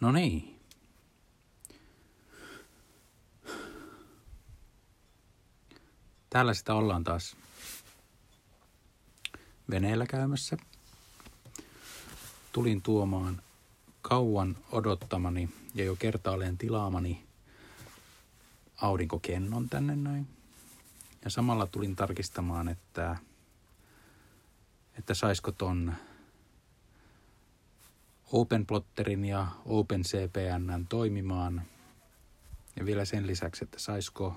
No niin. Täällä sitä ollaan taas veneellä käymässä. Tulin tuomaan kauan odottamani ja jo kertaalleen tilaamani aurinkokennon tänne näin. Ja samalla tulin tarkistamaan, että, että saisiko ton OpenPlotterin ja OpenCPN toimimaan. Ja vielä sen lisäksi, että saisiko,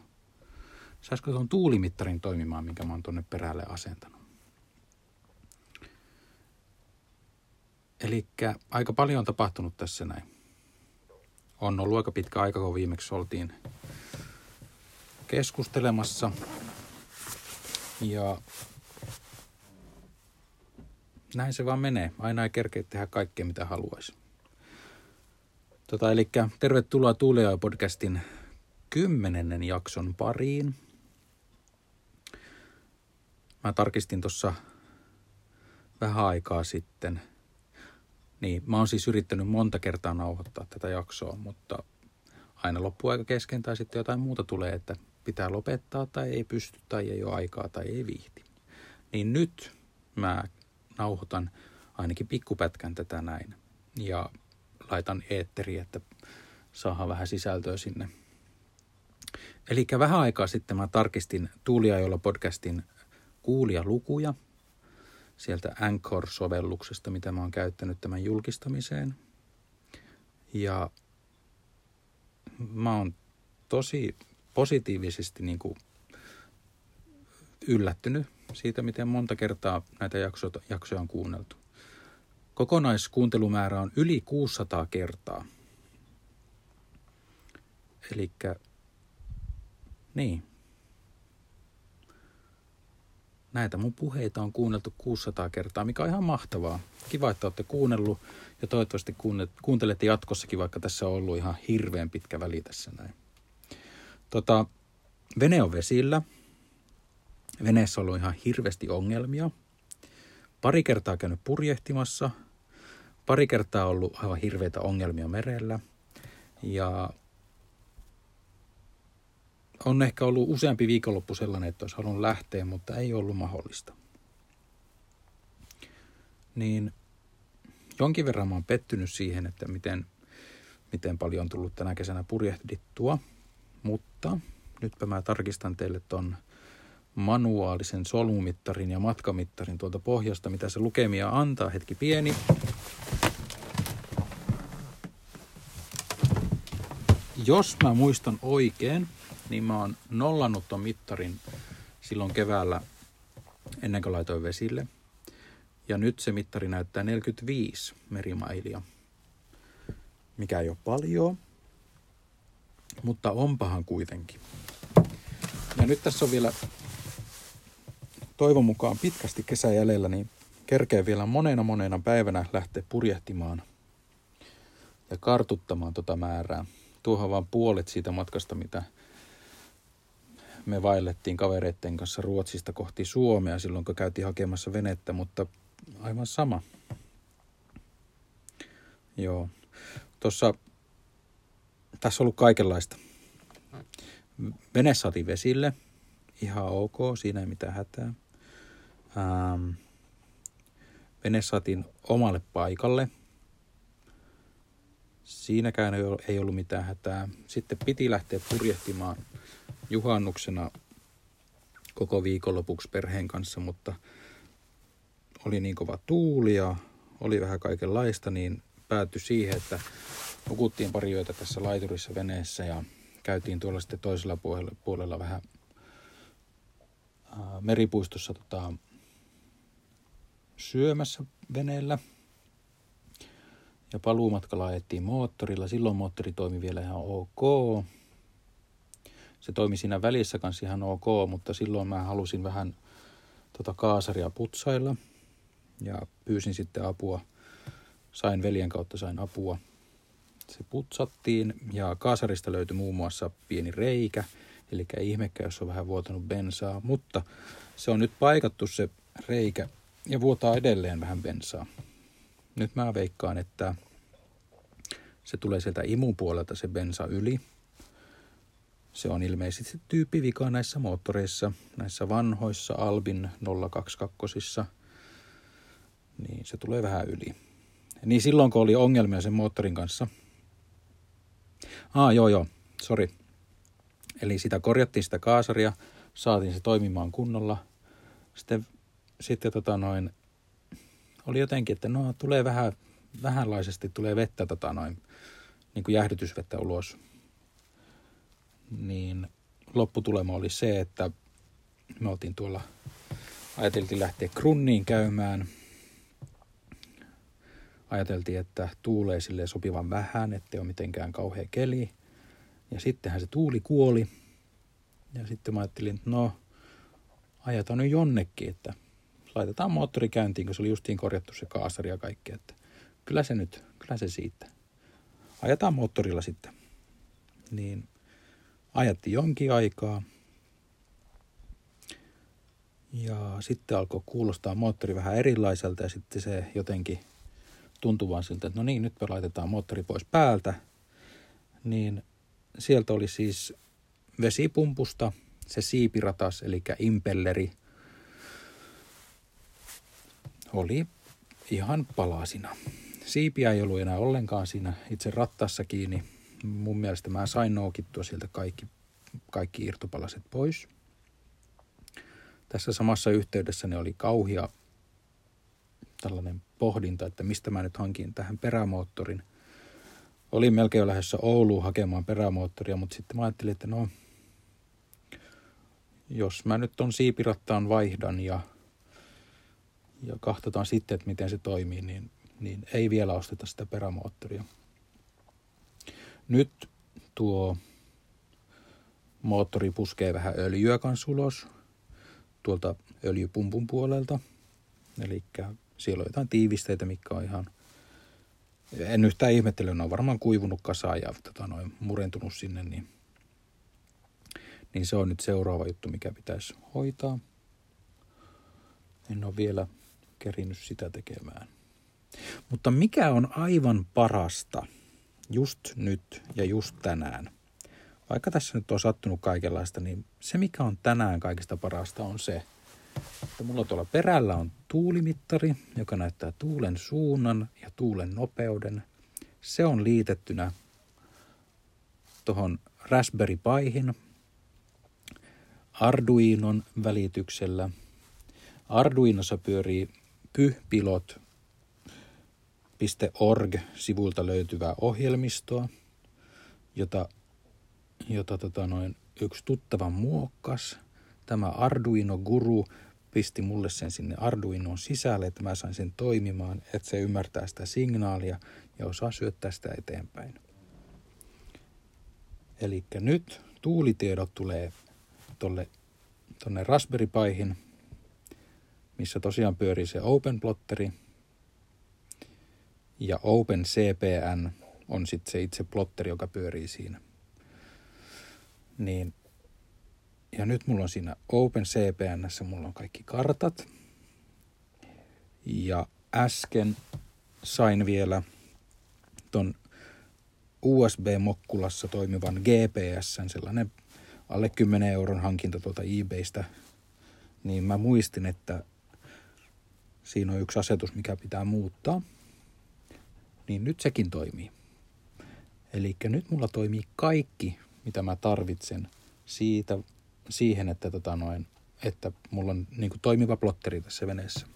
saisiko tuon tuulimittarin toimimaan, minkä mä oon tuonne perälle asentanut. Eli aika paljon on tapahtunut tässä näin. On ollut aika pitkä aika, kun viimeksi oltiin keskustelemassa. Ja näin se vaan menee. Aina ei kerkeä tehdä kaikkea, mitä haluaisi. Tota, eli tervetuloa Tuulia podcastin kymmenennen jakson pariin. Mä tarkistin tuossa vähän aikaa sitten. Niin, mä oon siis yrittänyt monta kertaa nauhoittaa tätä jaksoa, mutta aina loppuaika kesken tai sitten jotain muuta tulee, että pitää lopettaa tai ei pysty tai ei ole aikaa tai ei viihti. Niin nyt mä nauhoitan ainakin pikkupätkän tätä näin ja laitan eetteriin, että saadaan vähän sisältöä sinne. Eli vähän aikaa sitten mä tarkistin Tuuliajolla podcastin kuulijalukuja sieltä Anchor-sovelluksesta, mitä mä oon käyttänyt tämän julkistamiseen. Ja mä oon tosi positiivisesti niin kuin yllättynyt siitä, miten monta kertaa näitä jaksoja, jaksoja on kuunneltu. Kokonaiskuuntelumäärä on yli 600 kertaa. Eli niin. Näitä mun puheita on kuunneltu 600 kertaa, mikä on ihan mahtavaa. Kiva, että olette kuunnellut ja toivottavasti kuuntelette jatkossakin, vaikka tässä on ollut ihan hirveän pitkä väli tässä näin. Tota, vene on vesillä – Veneessä ollut ihan hirveästi ongelmia. Pari kertaa käynyt purjehtimassa. Pari kertaa ollut aivan hirveitä ongelmia merellä. Ja on ehkä ollut useampi viikonloppu sellainen, että olisi halunnut lähteä, mutta ei ollut mahdollista. Niin jonkin verran mä oon pettynyt siihen, että miten, miten paljon on tullut tänä kesänä purjehdittua, mutta nytpä mä tarkistan teille ton manuaalisen solmumittarin ja matkamittarin tuolta pohjasta, mitä se lukemia antaa. Hetki pieni. Jos mä muistan oikein, niin mä oon nollannut ton mittarin silloin keväällä ennen kuin laitoin vesille. Ja nyt se mittari näyttää 45 merimailia, mikä ei ole paljon, mutta onpahan kuitenkin. Ja nyt tässä on vielä toivon mukaan pitkästi kesä jäljellä, niin kerkee vielä monena monena päivänä lähteä purjehtimaan ja kartuttamaan tota määrää. Tuohon vaan puolet siitä matkasta, mitä me vaellettiin kavereiden kanssa Ruotsista kohti Suomea silloin, kun käytiin hakemassa venettä, mutta aivan sama. Joo. Tuossa, tässä on ollut kaikenlaista. Vene saatiin vesille, ihan ok, siinä ei mitään hätää ähm, vene saatiin omalle paikalle. Siinäkään ei ollut mitään hätää. Sitten piti lähteä purjehtimaan juhannuksena koko viikonlopuksi perheen kanssa, mutta oli niin kova tuuli ja oli vähän kaikenlaista, niin päätyi siihen, että nukuttiin pari yötä tässä laiturissa veneessä ja käytiin tuolla sitten toisella puolella, puolella vähän meripuistossa tota, syömässä veneellä. Ja paluumatkalla ajettiin moottorilla. Silloin moottori toimi vielä ihan ok. Se toimi siinä välissä kanssa ihan ok, mutta silloin mä halusin vähän tota kaasaria putsailla. Ja pyysin sitten apua. Sain veljen kautta, sain apua. Se putsattiin ja kaasarista löytyi muun muassa pieni reikä. Eli ihmekkä, jos on vähän vuotanut bensaa. Mutta se on nyt paikattu se reikä ja vuotaa edelleen vähän bensaa. Nyt mä veikkaan, että Se tulee sieltä imun puolelta se bensa yli. Se on ilmeisesti tyyppivika näissä moottoreissa, näissä vanhoissa Albin 022. Niin se tulee vähän yli. Niin silloin kun oli ongelmia sen moottorin kanssa. Ah, joo joo, sori. Eli sitä korjattiin sitä kaasaria, saatiin se toimimaan kunnolla. Sitten, sitten tota noin, oli jotenkin, että no tulee vähän, vähänlaisesti tulee vettä tota noin, niin kuin jäähdytysvettä ulos. Niin lopputulema oli se, että me oltiin tuolla, ajateltiin lähteä Krunniin käymään. Ajateltiin, että tuulee sille sopivan vähän, ettei ole mitenkään kauhea keli. Ja sittenhän se tuuli kuoli. Ja sitten mä ajattelin, että no, ajetaan nyt jonnekin, että laitetaan moottori käyntiin, kun se oli justiin korjattu se kaasari ja kaikki, että kyllä se nyt, kyllä se siitä. Ajetaan moottorilla sitten. Niin ajatti jonkin aikaa. Ja sitten alkoi kuulostaa moottori vähän erilaiselta ja sitten se jotenkin tuntui vaan siltä, että no niin, nyt me laitetaan moottori pois päältä. Niin sieltä oli siis vesipumpusta se siipiratas, eli impelleri, oli ihan palasina. Siipiä ei ollut enää ollenkaan siinä itse rattassa kiinni. Mun mielestä mä sain noukittua sieltä kaikki, kaikki irtopalaset pois. Tässä samassa yhteydessä ne oli kauhia tällainen pohdinta, että mistä mä nyt hankin tähän perämoottorin. Olin melkein lähdössä Ouluun hakemaan perämoottoria, mutta sitten mä ajattelin, että no, jos mä nyt ton siipirattaan vaihdan ja, ja katsotaan sitten, että miten se toimii, niin, niin ei vielä osteta sitä perämoottoria. Nyt tuo moottori puskee vähän öljyä kanssa ulos tuolta öljypumpun puolelta. Eli siellä on jotain tiivisteitä, mikä on ihan... En yhtään ihmettele, ne on varmaan kuivunut kasaan ja tota, noin, murentunut sinne, niin, niin se on nyt seuraava juttu, mikä pitäisi hoitaa. En ole vielä kerinyt sitä tekemään. Mutta mikä on aivan parasta just nyt ja just tänään? Vaikka tässä nyt on sattunut kaikenlaista, niin se mikä on tänään kaikista parasta on se, että mulla tuolla perällä on tuulimittari, joka näyttää tuulen suunnan ja tuulen nopeuden. Se on liitettynä tuohon Raspberry Pihin Arduinon välityksellä. Arduinossa pyörii pyhpilot.org-sivulta löytyvää ohjelmistoa, jota, jota tota noin, yksi tuttava muokkas. Tämä Arduino Guru pisti mulle sen sinne Arduinon sisälle, että mä sain sen toimimaan, että se ymmärtää sitä signaalia ja osaa syöttää sitä eteenpäin. Eli nyt tuulitiedot tulee tuolle tonne Raspberry Pihin, missä tosiaan pyörii se OpenPlotteri. Ja OpenCPN on sitten se itse plotteri, joka pyörii siinä. Niin ja nyt mulla on siinä OpenCPNssä, mulla on kaikki kartat. Ja äsken sain vielä ton USB-mokkulassa toimivan GPS, sellainen alle 10 euron hankinta tuolta eBaystä, niin mä muistin, että siinä on yksi asetus, mikä pitää muuttaa. Niin nyt sekin toimii. Eli nyt mulla toimii kaikki, mitä mä tarvitsen siitä siihen, että, tota noin, että mulla on niin kuin toimiva plotteri tässä veneessä.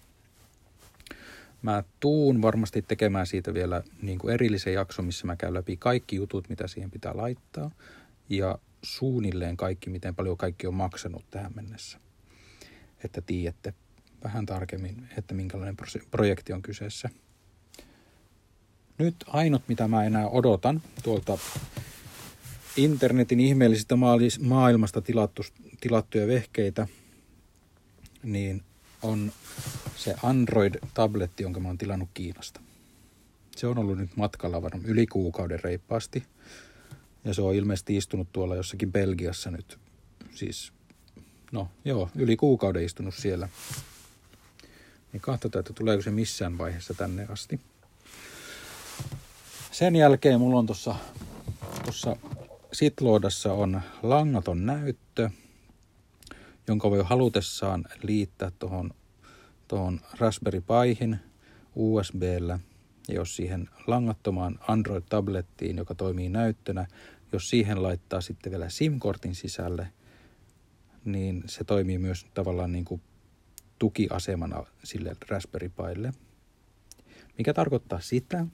Mä tuun varmasti tekemään siitä vielä niin kuin erillisen jakson, missä mä käyn läpi kaikki jutut, mitä siihen pitää laittaa. Ja suunnilleen kaikki, miten paljon kaikki on maksanut tähän mennessä. Että tiedätte vähän tarkemmin, että minkälainen projekti on kyseessä. Nyt ainut, mitä mä enää odotan tuolta internetin ihmeellisistä maailmasta tilattu, tilattuja vehkeitä, niin on se Android-tabletti, jonka mä oon tilannut Kiinasta. Se on ollut nyt matkalla varmaan yli kuukauden reippaasti. Ja se on ilmeisesti istunut tuolla jossakin Belgiassa nyt. Siis, no joo, yli kuukauden istunut siellä. Niin katsotaan, että tuleeko se missään vaiheessa tänne asti. Sen jälkeen mulla on tuossa tossa sitloodassa on langaton näyttö, jonka voi halutessaan liittää tuohon tohon Raspberry Pihin USBllä. Ja jos siihen langattomaan Android-tablettiin, joka toimii näyttönä, jos siihen laittaa sitten vielä SIM-kortin sisälle, niin se toimii myös tavallaan niin kuin tukiasemana sille Raspberry Pille. Mikä tarkoittaa sitä,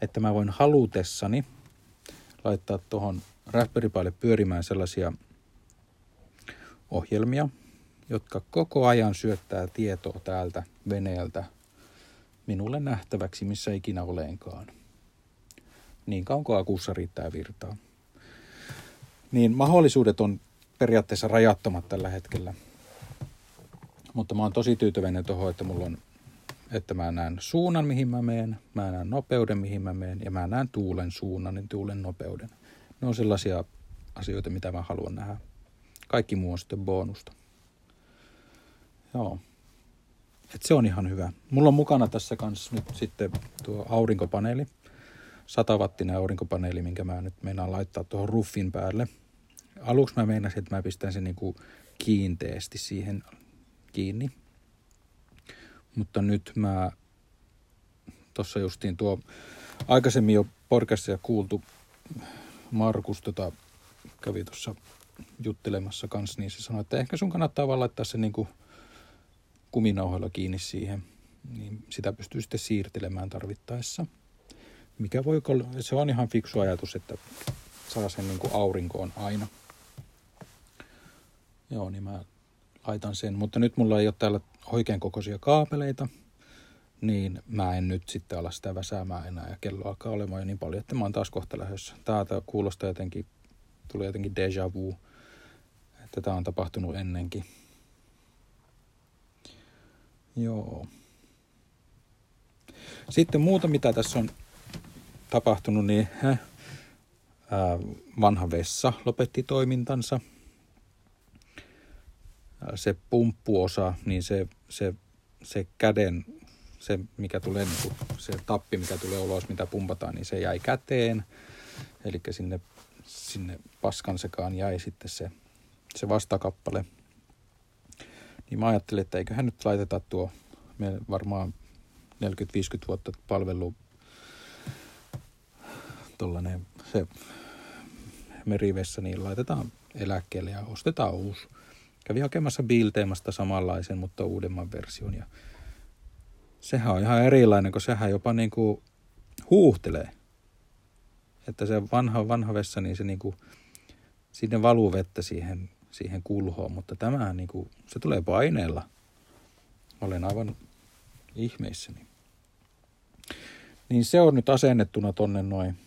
että mä voin halutessani laittaa tuohon Raspberry Pille pyörimään sellaisia ohjelmia, jotka koko ajan syöttää tietoa täältä veneeltä minulle nähtäväksi, missä ikinä oleenkaan. Niin kauan kuin akussa riittää virtaa. Niin mahdollisuudet on periaatteessa rajattomat tällä hetkellä. Mutta mä oon tosi tyytyväinen tuohon, että mulla on että mä näen suunnan, mihin mä menen, mä näen nopeuden, mihin mä menen, ja mä näen tuulen suunnan ja tuulen nopeuden. Ne on sellaisia asioita, mitä mä haluan nähdä. Kaikki muu on sitten bonusta. Joo. Et se on ihan hyvä. Mulla on mukana tässä kanssa nyt sitten tuo aurinkopaneeli. 100 wattinen aurinkopaneeli, minkä mä nyt meinaan laittaa tuohon ruffin päälle. Aluksi mä meinasin, että mä pistän sen niinku kiinteästi siihen kiinni. Mutta nyt mä tuossa justiin tuo aikaisemmin jo podcastia kuultu Markus tota, kävi tuossa juttelemassa kanssa, niin se sanoi, että ehkä sun kannattaa vaan laittaa se niinku kuminauhoilla kiinni siihen, niin sitä pystyy sitten siirtelemään tarvittaessa. Mikä voi olla, se on ihan fiksu ajatus, että saa sen niin aurinkoon aina. Joo, niin mä laitan sen, mutta nyt mulla ei ole täällä oikein kokoisia kaapeleita, niin mä en nyt sitten ala sitä väsäämään enää ja kello alkaa olemaan jo niin paljon, että mä oon taas kohta lähdössä. Täältä kuulostaa jotenkin, tuli jotenkin deja vu, että tämä on tapahtunut ennenkin. Joo. Sitten muuta, mitä tässä on tapahtunut, niin äh, vanha vessa lopetti toimintansa. Se pumppuosa, niin se, se, se käden, se mikä tulee, niin kuin, se tappi, mikä tulee ulos, mitä pumpataan, niin se jäi käteen. Eli sinne, sinne paskan sekaan jäi sitten se, se vastakappale – niin mä ajattelin, että eiköhän nyt laiteta tuo me varmaan 40-50 vuotta palvelu tollanen se merivessä, niin laitetaan eläkkeelle ja ostetaan uusi. Kävi hakemassa Bilteemasta samanlaisen, mutta uudemman version ja sehän on ihan erilainen, kun sehän jopa niin kuin huuhtelee. Että se vanha, vanha vessa, niin se niin kuin, sinne valuu vettä siihen siihen kulhoon, mutta tämähän niin kuin, se tulee paineella. Olen aivan ihmeissäni. Niin se on nyt asennettuna tonne noin.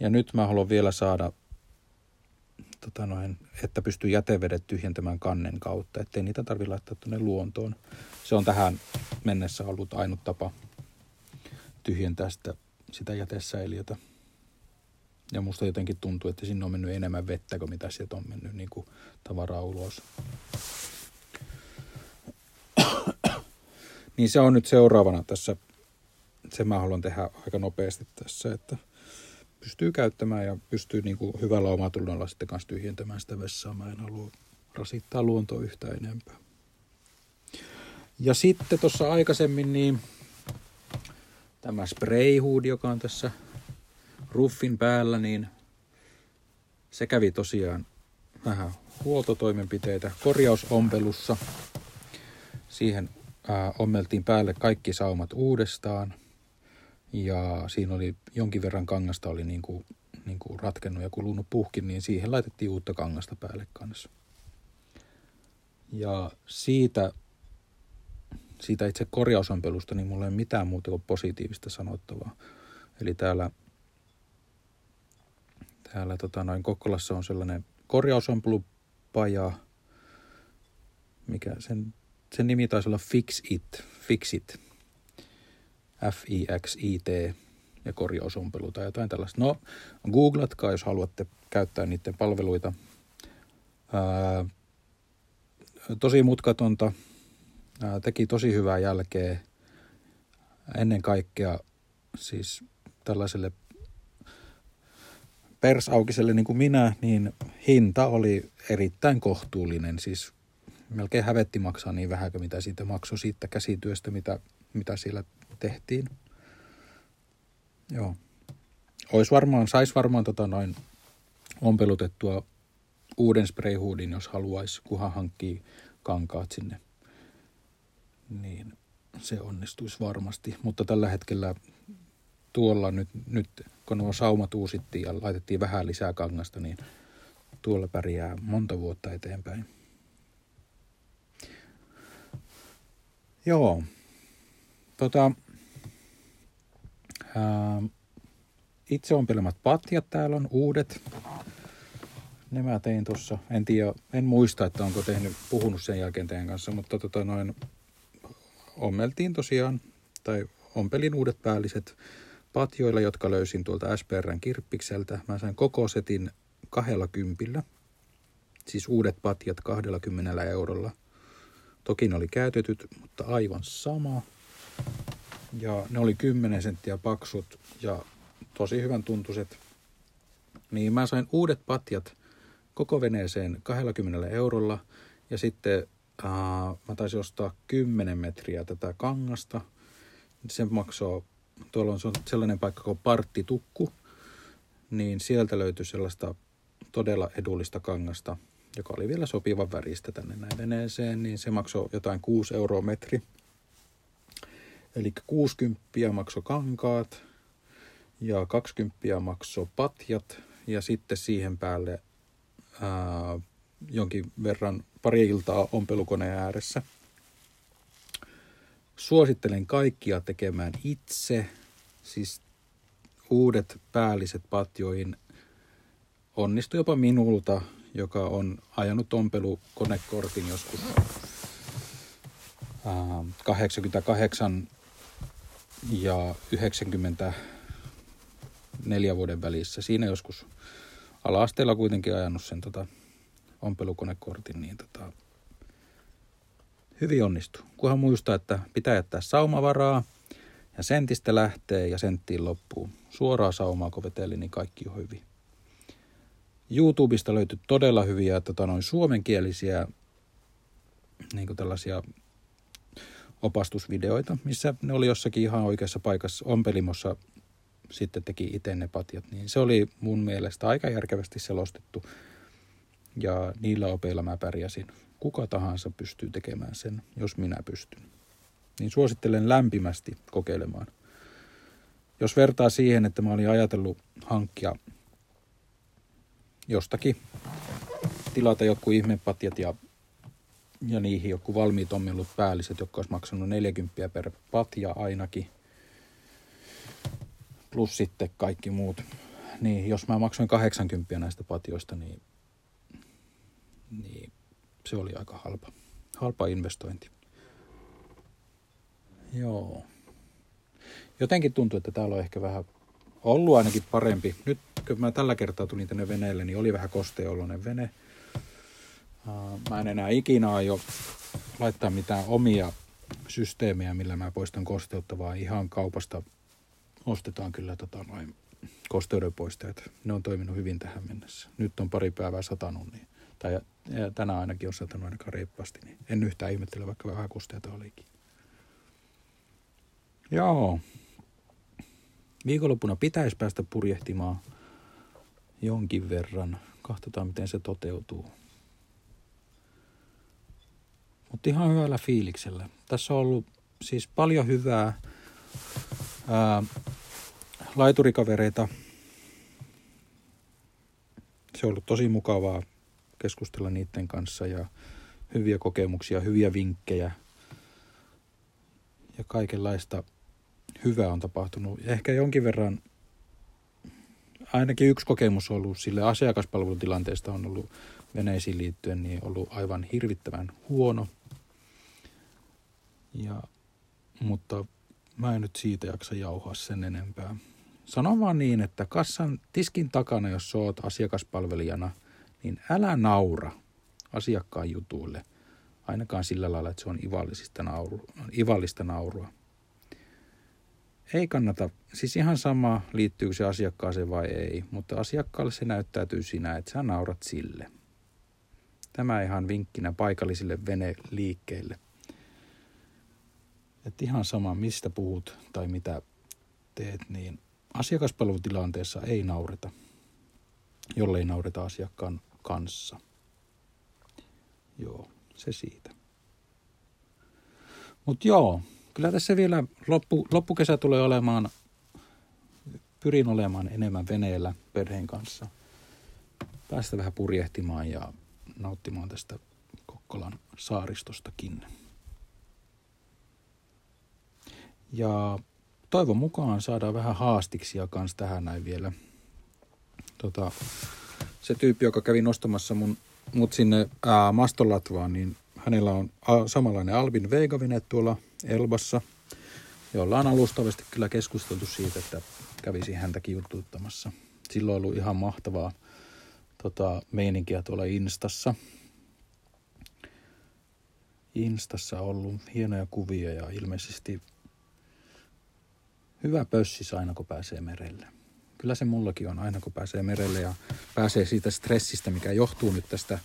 Ja nyt mä haluan vielä saada, tota noin, että pystyy jätevedet tyhjentämään kannen kautta, ettei niitä tarvitse laittaa tuonne luontoon. Se on tähän mennessä ollut ainut tapa tyhjentää sitä, sitä jätesäiliötä. Ja musta jotenkin tuntuu, että sinne on mennyt enemmän vettä kuin mitä sieltä on mennyt niin kuin tavaraa ulos. niin se on nyt seuraavana tässä. Se mä haluan tehdä aika nopeasti tässä, että pystyy käyttämään ja pystyy niin kuin hyvällä omatunnolla sitten kanssa tyhjentämään sitä vessaa. Mä en halua rasittaa luontoa yhtään enempää. Ja sitten tuossa aikaisemmin niin tämä sprayhood, joka on tässä ruffin päällä, niin se kävi tosiaan vähän huoltotoimenpiteitä korjausompelussa. Siihen ää, ommeltiin päälle kaikki saumat uudestaan ja siinä oli jonkin verran kangasta oli niin kuin, niin kuin ratkennut ja kulunut puhkin, niin siihen laitettiin uutta kangasta päälle kanssa. Ja siitä, siitä itse korjausompelusta, niin mulla ei ole mitään muuta kuin positiivista sanottavaa. Eli täällä täällä tota, noin Kokkolassa on sellainen korjausomplupaja, mikä sen, sen nimi taisi olla Fix It, Fix It, F-I-X-I-T ja korjausompelu tai jotain tällaista. No, googlatkaa, jos haluatte käyttää niiden palveluita. Ää, tosi mutkatonta, ää, teki tosi hyvää jälkeä. Ennen kaikkea siis tällaiselle persaukiselle niin kuin minä, niin hinta oli erittäin kohtuullinen. Siis melkein hävetti maksaa niin vähän kuin mitä siitä maksoi siitä käsityöstä, mitä, mitä siellä tehtiin. Joo. Ois varmaan, sais varmaan tota noin ompelutettua uuden sprayhoodin, jos haluaisi, kunhan hankkii kankaat sinne. Niin se onnistuisi varmasti. Mutta tällä hetkellä tuolla nyt, nyt kun nuo saumat uusittiin ja laitettiin vähän lisää kangasta, niin tuolla pärjää monta vuotta eteenpäin. Joo. Tota, ää, itse ompelemat patjat täällä on uudet. Ne mä tein tuossa. En tiedä, en muista, että onko tehnyt, puhunut sen jälkeen teidän kanssa, mutta tota noin, ommeltiin tosiaan, tai ompelin uudet päälliset patjoilla, jotka löysin tuolta SPRn kirppikseltä. Mä sain koko setin kahdella kympillä, siis uudet patjat 20 eurolla. Toki ne oli käytetyt, mutta aivan sama. Ja ne oli 10 senttiä paksut ja tosi hyvän tuntuiset. Niin mä sain uudet patjat koko veneeseen 20 eurolla ja sitten äh, mä taisin ostaa 10 metriä tätä kangasta. Se maksoi, tuolla on sellainen paikka kuin Parttitukku, niin sieltä löytyi sellaista todella edullista kangasta, joka oli vielä sopivan väristä tänne näin veneeseen, niin se maksoi jotain 6 euroa metri. Eli 60 maksoi kankaat ja 20 maksoi patjat ja sitten siihen päälle ää, jonkin verran pari iltaa ompelukoneen ääressä. Suosittelen kaikkia tekemään itse, siis uudet päälliset patjoihin onnistui jopa minulta, joka on ajanut ompelukonekortin joskus ää, 88 ja 94 vuoden välissä. Siinä joskus ala-asteella kuitenkin ajanut sen tota, ompelukonekortin, niin tota, hyvin onnistuu. Kunhan muistaa, että pitää jättää saumavaraa ja sentistä lähtee ja senttiin loppuu. Suoraa saumaa kun veteli, niin kaikki on hyvin. YouTubesta löytyy todella hyviä tota, noin suomenkielisiä niin tällaisia opastusvideoita, missä ne oli jossakin ihan oikeassa paikassa ompelimossa sitten teki itse ne patjat, niin se oli mun mielestä aika järkevästi selostettu ja niillä opeilla mä pärjäsin. Kuka tahansa pystyy tekemään sen, jos minä pystyn. Niin suosittelen lämpimästi kokeilemaan. Jos vertaa siihen, että mä olin ajatellut hankkia jostakin, tilata joku ihmepatjat ja, ja niihin joku valmiit ommellut päälliset, jotka olisi maksanut 40 per patja ainakin, plus sitten kaikki muut. Niin jos mä maksoin 80 näistä patjoista, niin niin se oli aika halpa, halpa investointi. Joo. Jotenkin tuntuu, että täällä on ehkä vähän ollut ainakin parempi. Nyt kun mä tällä kertaa tulin tänne veneelle, niin oli vähän kosteoloinen vene. Mä en enää ikinä aio laittaa mitään omia systeemejä, millä mä poistan kosteutta, vaan ihan kaupasta ostetaan kyllä tota noin kosteudenpoistajat. Ne on toiminut hyvin tähän mennessä. Nyt on pari päivää satanut, niin tai tänään ainakin on satanut ainakaan reippaasti, niin en yhtään ihmettele, vaikka vähän kusteita olikin. Joo. Viikonloppuna pitäisi päästä purjehtimaan jonkin verran. Katsotaan, miten se toteutuu. Mutta ihan hyvällä fiiliksellä. Tässä on ollut siis paljon hyvää ää, laiturikavereita. Se on ollut tosi mukavaa keskustella niiden kanssa ja hyviä kokemuksia, hyviä vinkkejä ja kaikenlaista hyvää on tapahtunut. Ehkä jonkin verran, ainakin yksi kokemus on ollut sille asiakaspalvelutilanteesta on ollut veneisiin liittyen, niin ollut aivan hirvittävän huono. Ja, mutta mä en nyt siitä jaksa jauhaa sen enempää. Sanon vaan niin, että kassan tiskin takana, jos oot asiakaspalvelijana – niin älä naura asiakkaan jutuille, ainakaan sillä lailla, että se on ivallista, nauru, ivallista naurua. Ei kannata, siis ihan sama liittyykö se asiakkaaseen vai ei, mutta asiakkaalle se näyttäytyy siinä, että sä naurat sille. Tämä ihan vinkkinä paikallisille veneliikkeille. Että ihan sama, mistä puhut tai mitä teet, niin asiakaspalvelutilanteessa ei naureta, jollei naureta asiakkaan kanssa. Joo, se siitä. Mutta joo, kyllä tässä vielä loppu, loppukesä tulee olemaan, pyrin olemaan enemmän veneellä perheen kanssa. Päästä vähän purjehtimaan ja nauttimaan tästä Kokkolan saaristostakin. Ja toivon mukaan saadaan vähän haastiksia kanssa tähän näin vielä. Tota, se tyyppi, joka kävi nostamassa mun, mut sinne ää, mastolatvaan, niin hänellä on samanlainen Albin Vegavine tuolla Elbassa, jolla on alustavasti kyllä keskusteltu siitä, että kävisi häntäkin juttuuttamassa. Silloin on ollut ihan mahtavaa tota, meininkiä tuolla Instassa. Instassa on ollut hienoja kuvia ja ilmeisesti hyvä pössis aina kun pääsee merelle. Kyllä se mullakin on aina kun pääsee merelle ja pääsee siitä stressistä, mikä johtuu nyt tästä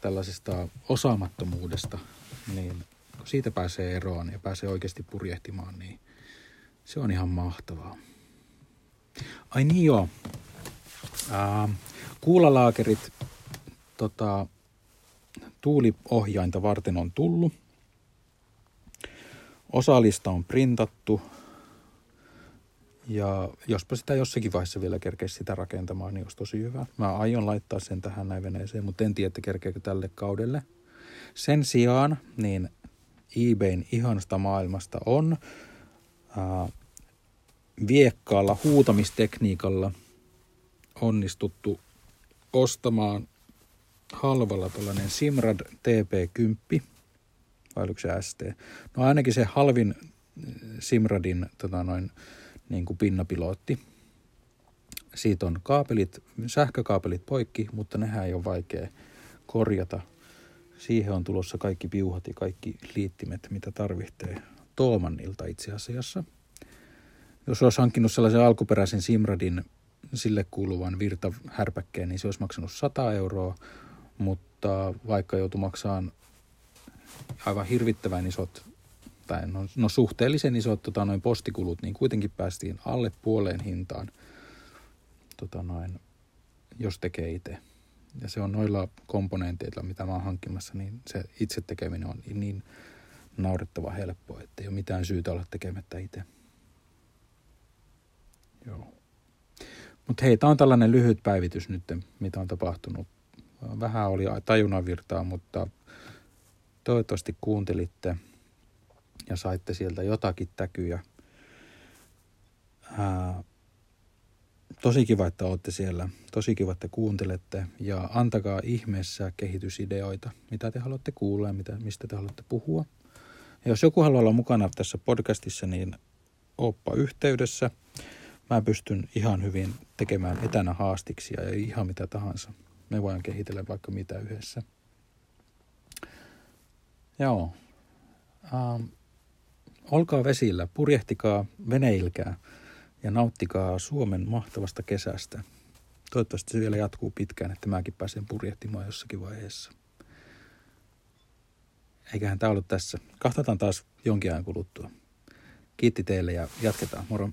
tällaisesta osaamattomuudesta, niin kun siitä pääsee eroon ja pääsee oikeasti purjehtimaan, niin se on ihan mahtavaa. Ai niin joo. Ää, kuulalaakerit tota, tuuliohjainta varten on tullut. Osalista on printattu. Ja jospa sitä jossakin vaiheessa vielä kerkeisi sitä rakentamaan, niin olisi tosi hyvä. Mä aion laittaa sen tähän näin veneeseen, mutta en tiedä, että kerkeekö tälle kaudelle. Sen sijaan, niin eBayn ihanasta maailmasta on ää, viekkaalla huutamistekniikalla onnistuttu ostamaan halvalla tällainen Simrad TP10, vai oliko se ST? No ainakin se halvin Simradin tota noin, niin kuin pinnapilootti. Siitä on kaapelit, sähkökaapelit poikki, mutta nehän ei ole vaikea korjata. Siihen on tulossa kaikki piuhat ja kaikki liittimet, mitä tarvitsee Toomannilta itse asiassa. Jos olisi hankkinut sellaisen alkuperäisen Simradin sille kuuluvan virtahärpäkkeen, niin se olisi maksanut 100 euroa, mutta vaikka joutui maksamaan aivan hirvittävän isot tai no, no suhteellisen isot tota, noin postikulut, niin kuitenkin päästiin alle puoleen hintaan, tota, noin, jos tekee itse. Ja se on noilla komponenteilla, mitä mä oon hankkimassa, niin se itse tekeminen on niin naurettava helppoa, että ei ole mitään syytä olla tekemättä itse. Joo. Mutta hei, tämä on tällainen lyhyt päivitys nyt, mitä on tapahtunut. Vähän oli tajunnavirtaa, mutta toivottavasti kuuntelitte ja saitte sieltä jotakin täkyjä. Ää, tosi kiva, että olette siellä. Tosi kiva, että kuuntelette ja antakaa ihmeessä kehitysideoita, mitä te haluatte kuulla ja mitä, mistä te haluatte puhua. Ja jos joku haluaa olla mukana tässä podcastissa, niin oppa yhteydessä. Mä pystyn ihan hyvin tekemään etänä haastiksia ja ihan mitä tahansa. Me voidaan kehitellä vaikka mitä yhdessä. Joo. Ähm, olkaa vesillä, purjehtikaa, veneilkää ja nauttikaa Suomen mahtavasta kesästä. Toivottavasti se vielä jatkuu pitkään, että mäkin pääsen purjehtimaan jossakin vaiheessa. Eiköhän tämä ollut tässä. Kahtataan taas jonkin ajan kuluttua. Kiitti teille ja jatketaan. Moro.